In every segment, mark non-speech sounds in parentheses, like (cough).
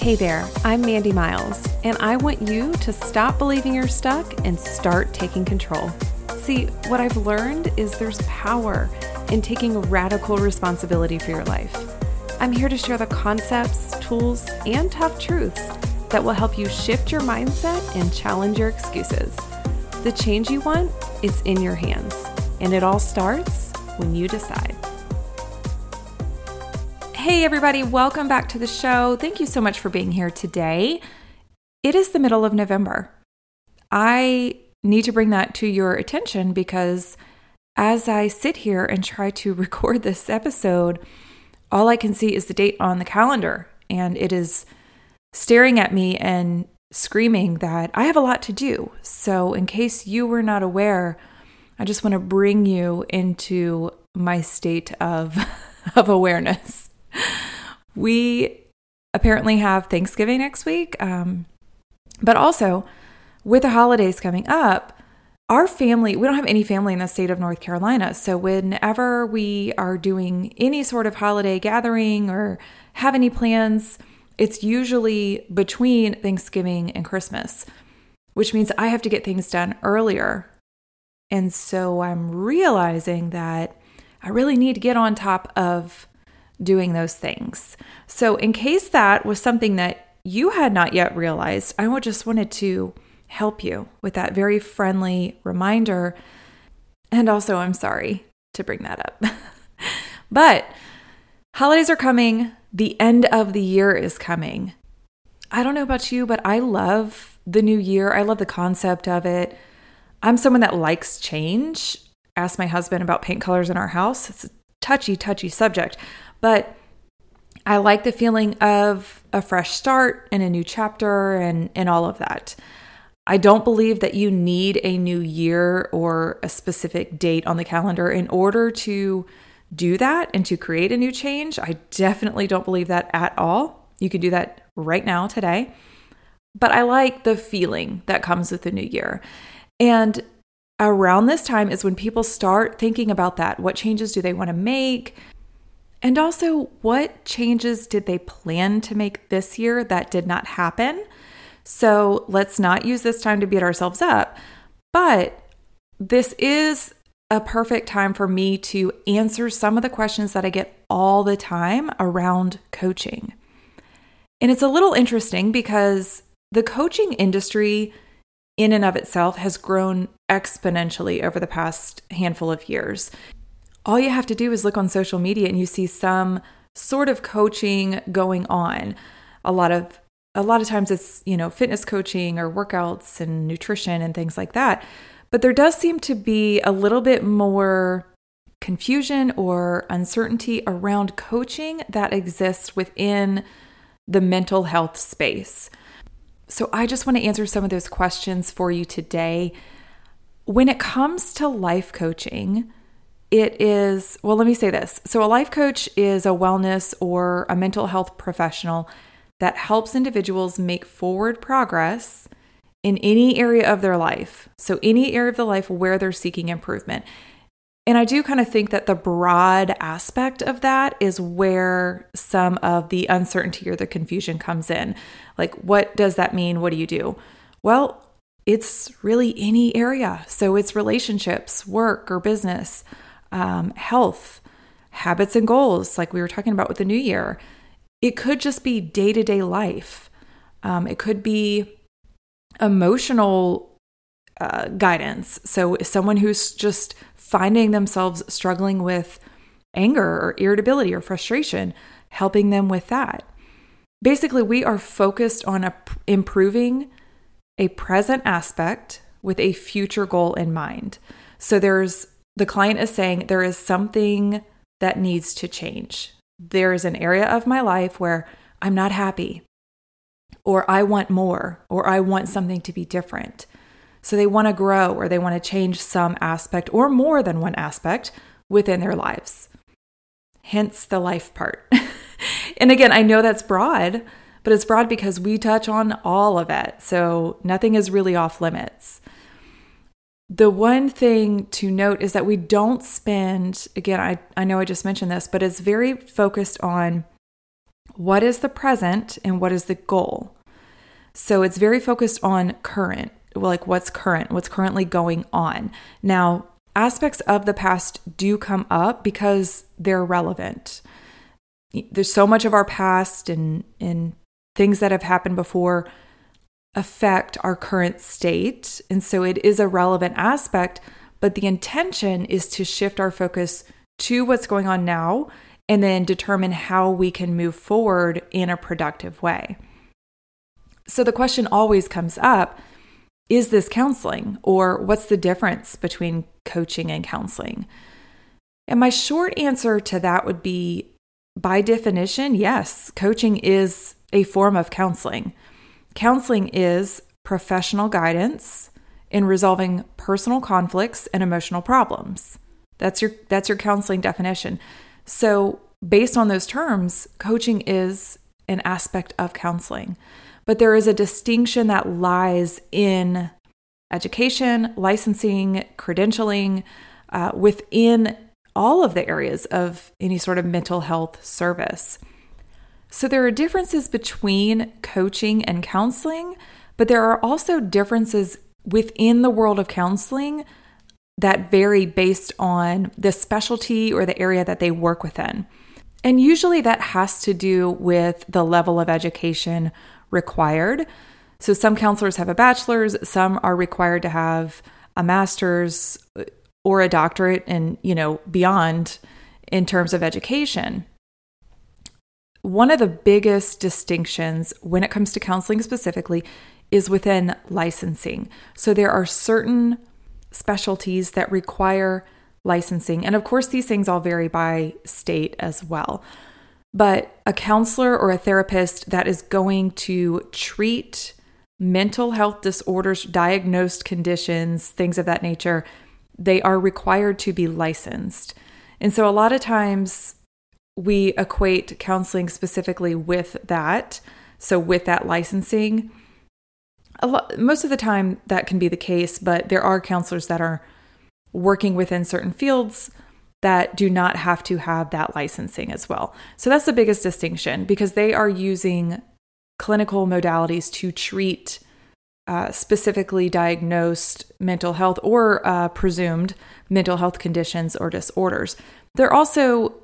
Hey there, I'm Mandy Miles, and I want you to stop believing you're stuck and start taking control. See, what I've learned is there's power in taking radical responsibility for your life. I'm here to share the concepts, tools, and tough truths that will help you shift your mindset and challenge your excuses. The change you want is in your hands, and it all starts when you decide. Hey, everybody, welcome back to the show. Thank you so much for being here today. It is the middle of November. I need to bring that to your attention because as I sit here and try to (laughs) record this episode, all I can see is the date on the calendar, and it is staring at me and screaming that I have a lot to do. So, in case you were not aware, I just want to bring you into my state of, (laughs) of awareness we apparently have Thanksgiving next week. Um, but also, with the holidays coming up, our family, we don't have any family in the state of North Carolina. So, whenever we are doing any sort of holiday gathering or have any plans, it's usually between Thanksgiving and Christmas, which means I have to get things done earlier. And so I'm realizing that I really need to get on top of doing those things. So, in case that was something that you had not yet realized, I just wanted to help you with that very friendly reminder. And also, I'm sorry to bring that up. (laughs) but holidays are coming, the end of the year is coming. I don't know about you, but I love the new year. I love the concept of it. I'm someone that likes change. Ask my husband about paint colors in our house. It's a touchy, touchy subject. But I like the feeling of a fresh start and a new chapter and, and all of that. I don't believe that you need a new year or a specific date on the calendar in order to do that and to create a new change. I definitely don't believe that at all. You can do that right now, today. But I like the feeling that comes with the new year. And around this time is when people start thinking about that. What changes do they want to make? And also, what changes did they plan to make this year that did not happen? So let's not use this time to beat ourselves up. But this is a perfect time for me to answer some of the questions that I get all the time around coaching. And it's a little interesting because the coaching industry, in and of itself, has grown exponentially over the past handful of years all you have to do is look on social media and you see some sort of coaching going on. A lot of a lot of times it's, you know, fitness coaching or workouts and nutrition and things like that. But there does seem to be a little bit more confusion or uncertainty around coaching that exists within the mental health space. So I just want to answer some of those questions for you today. When it comes to life coaching, it is, well, let me say this. So, a life coach is a wellness or a mental health professional that helps individuals make forward progress in any area of their life. So, any area of the life where they're seeking improvement. And I do kind of think that the broad aspect of that is where some of the uncertainty or the confusion comes in. Like, what does that mean? What do you do? Well, it's really any area. So, it's relationships, work, or business um, health, habits, and goals, like we were talking about with the new year. It could just be day to day life. Um, it could be emotional uh, guidance. So, someone who's just finding themselves struggling with anger or irritability or frustration, helping them with that. Basically, we are focused on a, improving a present aspect with a future goal in mind. So, there's the client is saying there is something that needs to change. There is an area of my life where I'm not happy, or I want more, or I want something to be different. So they want to grow or they want to change some aspect or more than one aspect within their lives. Hence the life part. (laughs) and again, I know that's broad, but it's broad because we touch on all of it. So nothing is really off limits the one thing to note is that we don't spend, again, I, I know I just mentioned this, but it's very focused on what is the present and what is the goal. So it's very focused on current, like what's current, what's currently going on. Now, aspects of the past do come up because they're relevant. There's so much of our past and, and things that have happened before affect our current state. And so it is a relevant aspect, but the intention is to shift our focus to what's going on now and then determine how we can move forward in a productive way. So the question always comes up is this counseling or what's the difference between coaching and counseling? And my short answer to that would be by definition, yes, coaching is a form of counseling. Counseling is professional guidance in resolving personal conflicts and emotional problems. That's your that's your counseling definition. So, based on those terms, coaching is an aspect of counseling. But there is a distinction that lies in education, licensing, credentialing, uh, within all of the areas of any sort of mental health service. So there are differences between coaching and counseling, but there are also differences within the world of counseling that vary based on the specialty or the area that they work within. And usually that has to do with the level of education required. So some counselors have a bachelor's, some are required to have a master's or a doctorate and, you know, beyond in terms of education. One of the biggest distinctions when it comes to counseling specifically is within licensing. So there are certain specialties that require licensing. And of course, these things all vary by state as well. But a counselor or a therapist that is going to treat mental health disorders, diagnosed conditions, things of that nature, they are required to be licensed. And so a lot of times we equate counseling specifically with that. So with that licensing, a lot, most of the time that can be the case, but there are counselors that are working within certain fields that do not have to have that licensing as well. So that's the biggest distinction because they are using clinical modalities to treat uh, specifically diagnosed mental health or uh, presumed mental health conditions or disorders. They're also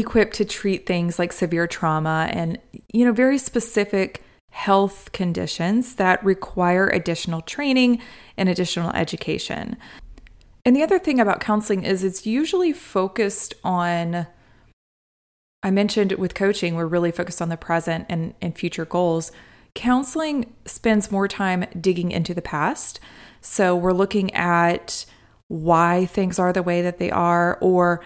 equipped to treat things like severe trauma and you know very specific health conditions that require additional training and additional education. And the other thing about counseling is it's usually focused on I mentioned with coaching, we're really focused on the present and, and future goals. Counseling spends more time digging into the past. So we're looking at why things are the way that they are or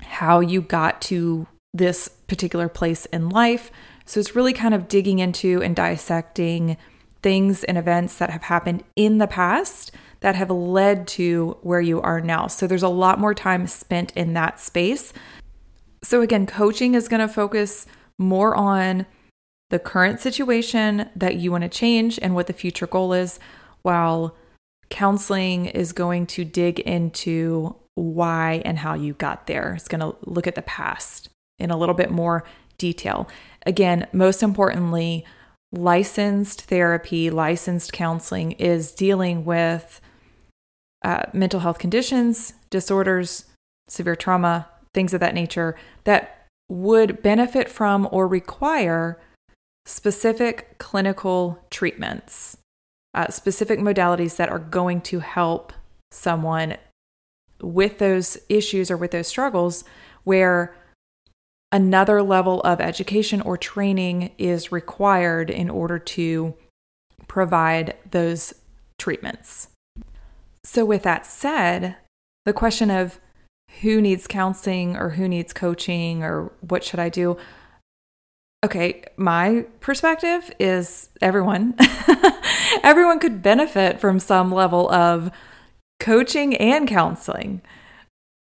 how you got to this particular place in life. So it's really kind of digging into and dissecting things and events that have happened in the past that have led to where you are now. So there's a lot more time spent in that space. So again, coaching is going to focus more on the current situation that you want to change and what the future goal is, while counseling is going to dig into why and how you got there. It's going to look at the past in a little bit more detail. Again, most importantly, licensed therapy, licensed counseling is dealing with uh, mental health conditions, disorders, severe trauma, things of that nature that would benefit from or require specific clinical treatments, uh, specific modalities that are going to help someone with those issues or with those struggles where another level of education or training is required in order to provide those treatments. So, with that said, the question of who needs counseling or who needs coaching or what should I do? Okay, my perspective is everyone. (laughs) everyone could benefit from some level of coaching and counseling.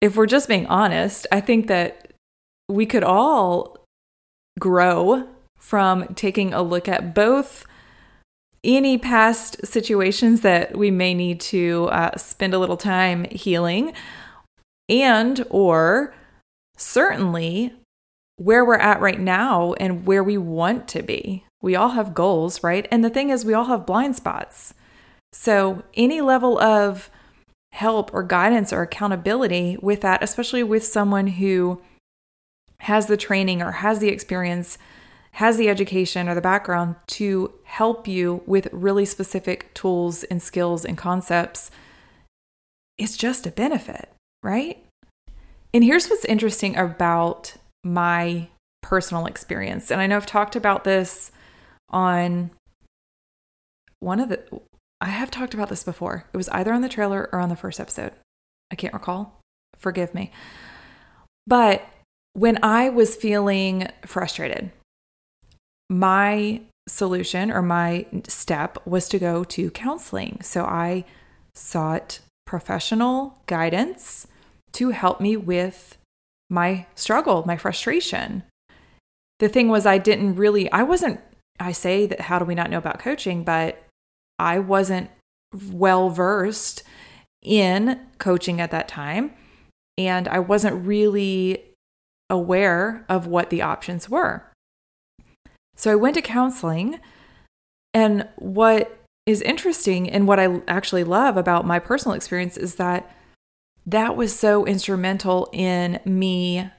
If we're just being honest, I think that we could all grow from taking a look at both any past situations that we may need to uh, spend a little time healing and or certainly where we're at right now and where we want to be. We all have goals, right? And the thing is, we all have blind spots. So, any level of help or guidance or accountability with that, especially with someone who has the training or has the experience, has the education or the background to help you with really specific tools and skills and concepts, it's just a benefit, right? And here's what's interesting about my personal experience. And I know I've talked about this on one of the, I have talked about this before. It was either on the trailer or on the first episode. I can't recall. Forgive me. But when I was feeling frustrated, my solution or my step was to go to counseling. So I sought professional guidance to help me with my struggle, my frustration. The thing was, I didn't really, I wasn't, I say that how do we not know about coaching, but I wasn't well versed in coaching at that time. And I wasn't really aware of what the options were. So I went to counseling. And what is interesting and what I actually love about my personal experience is that that was so instrumental in me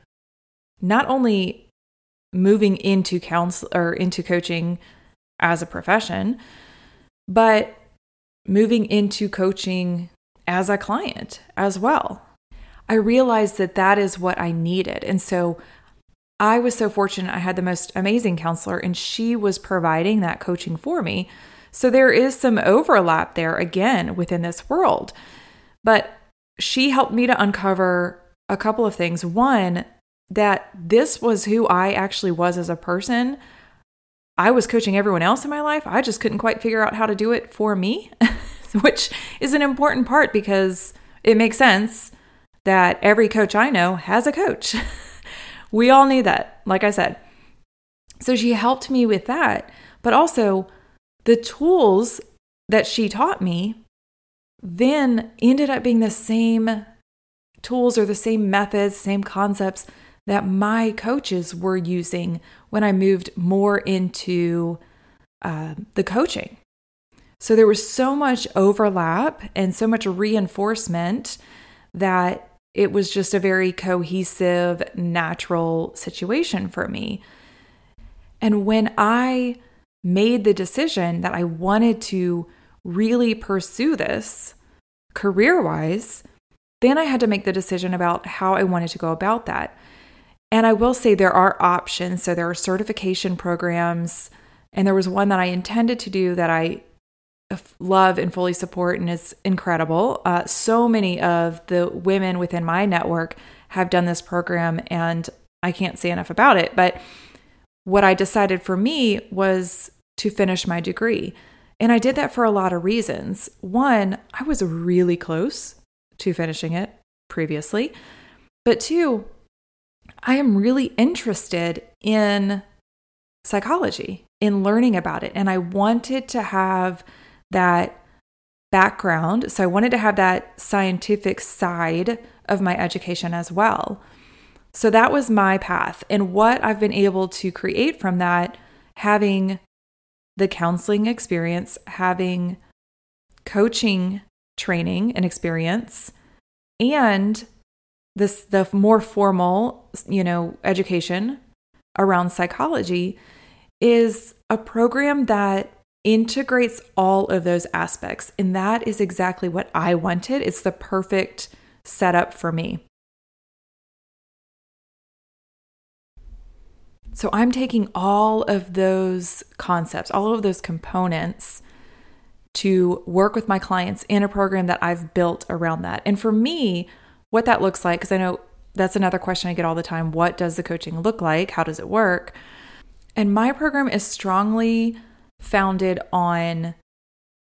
not only moving into counsel or into coaching as a profession, but moving into coaching as a client as well. I realized that that is what I needed. And so I was so fortunate I had the most amazing counselor and she was providing that coaching for me. So there is some overlap there again within this world. But she helped me to uncover a couple of things. One, that this was who I actually was as a person. I was coaching everyone else in my life. I just couldn't quite figure out how to do it for me, (laughs) which is an important part because it makes sense that every coach I know has a coach. (laughs) we all need that, like I said. So she helped me with that, but also the tools that she taught me then ended up being the same tools or the same methods, same concepts that my coaches were using when I moved more into uh, the coaching. So there was so much overlap and so much reinforcement that it was just a very cohesive, natural situation for me. And when I made the decision that I wanted to really pursue this career wise, then I had to make the decision about how I wanted to go about that. And I will say there are options. So there are certification programs, and there was one that I intended to do that I love and fully support and is incredible. Uh, so many of the women within my network have done this program, and I can't say enough about it. But what I decided for me was to finish my degree. And I did that for a lot of reasons. One, I was really close to finishing it previously. But two, I am really interested in psychology, in learning about it. And I wanted to have that background. So I wanted to have that scientific side of my education as well. So that was my path. And what I've been able to create from that, having the counseling experience, having coaching training and experience, and this the more formal, you know, education around psychology is a program that integrates all of those aspects. And that is exactly what I wanted. It's the perfect setup for me. So I'm taking all of those concepts, all of those components to work with my clients in a program that I've built around that. And for me, what that looks like, because I know that's another question I get all the time what does the coaching look like? How does it work? And my program is strongly founded on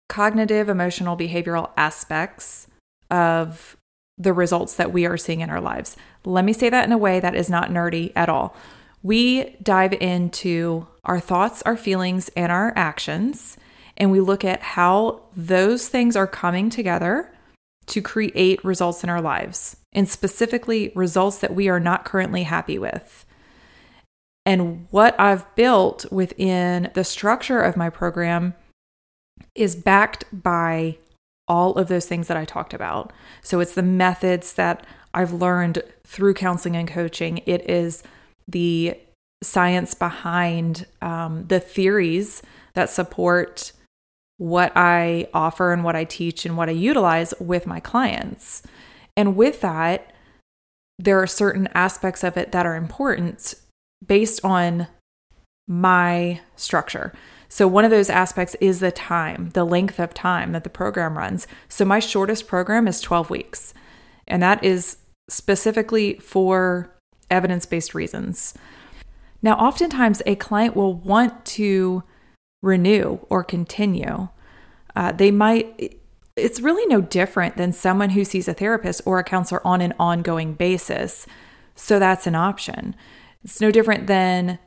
cognitive, emotional, behavioral aspects of the results that we are seeing in our lives. Let me say that in a way that is not nerdy at all. We dive into our thoughts, our feelings, and our actions, and we look at how those things are coming together to create results in our lives, and specifically results that we are not currently happy with. And what I've built within the structure of my program is backed by all of those things that I talked about. So it's the methods that I've learned through counseling and coaching, it is the science behind um, the theories that support what I offer and what I teach and what I utilize with my clients. And with that, there are certain aspects of it that are important based on my structure. So, one of those aspects is the time, the length of time that the program runs. So, my shortest program is 12 weeks, and that is specifically for evidence based reasons. Now, oftentimes a client will want to renew or continue. Uh, they might, it's really no different than someone who sees a therapist or a counselor on an ongoing basis. So that's an option. It's no different than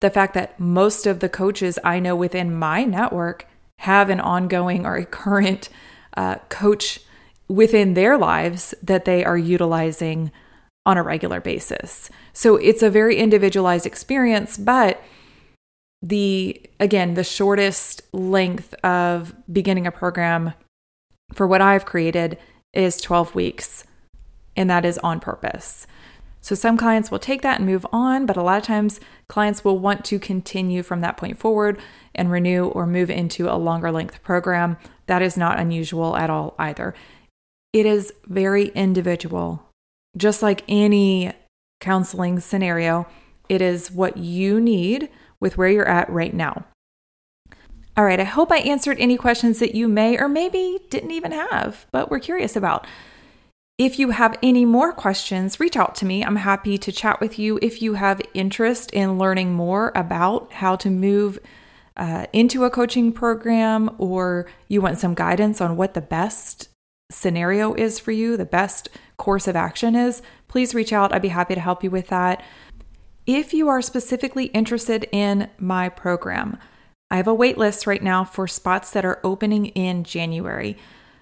the fact that most of the coaches I know within my network have an ongoing or a current uh, coach within their lives that they are utilizing on a regular basis. So it's a very individualized experience, but the again, the shortest length of beginning a program for what I've created is 12 weeks, and that is on purpose. So some clients will take that and move on, but a lot of times clients will want to continue from that point forward and renew or move into a longer length program. That is not unusual at all either. It is very individual. Just like any counseling scenario, it is what you need with where you're at right now. All right, I hope I answered any questions that you may or maybe didn't even have, but were curious about. If you have any more questions, reach out to me. I'm happy to chat with you. If you have interest in learning more about how to move uh, into a coaching program or you want some guidance on what the best scenario is for you, the best course of action is, please reach out. I'd be happy to help you with that. If you are specifically interested in my program, I have a wait list right now for spots that are opening in January.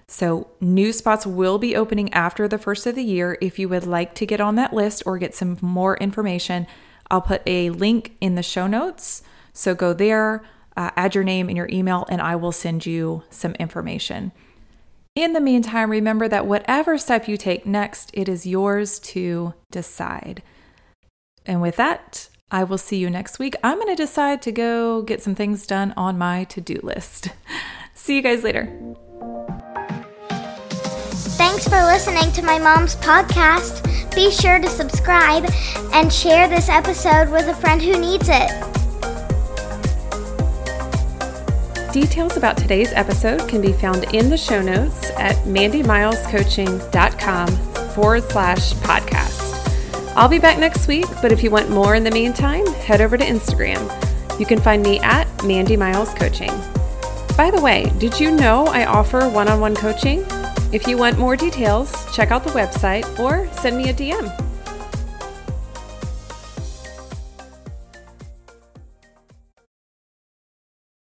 So, new spots will be opening after the first of the year. If you would like to get on that list or get some more information, I'll put a link in the show notes. So, go there, uh, add your name and your email, and I will send you some information. In the meantime, remember that whatever step you take next, it is yours to decide. And with that, I will see you next week. I'm going to decide to go get some things done on my to do list. (laughs) see you guys later. Thanks for listening to my mom's podcast. Be sure to subscribe and share this episode with a friend who needs it. Details about today's episode can be found in the show notes at mandymilescoaching.com forward slash podcast. I'll be back next week, but if you want more in the meantime, head over to Instagram. You can find me at Mandy Miles Coaching. By the way, did you know I offer one on one coaching? If you want more details, check out the website or send me a DM.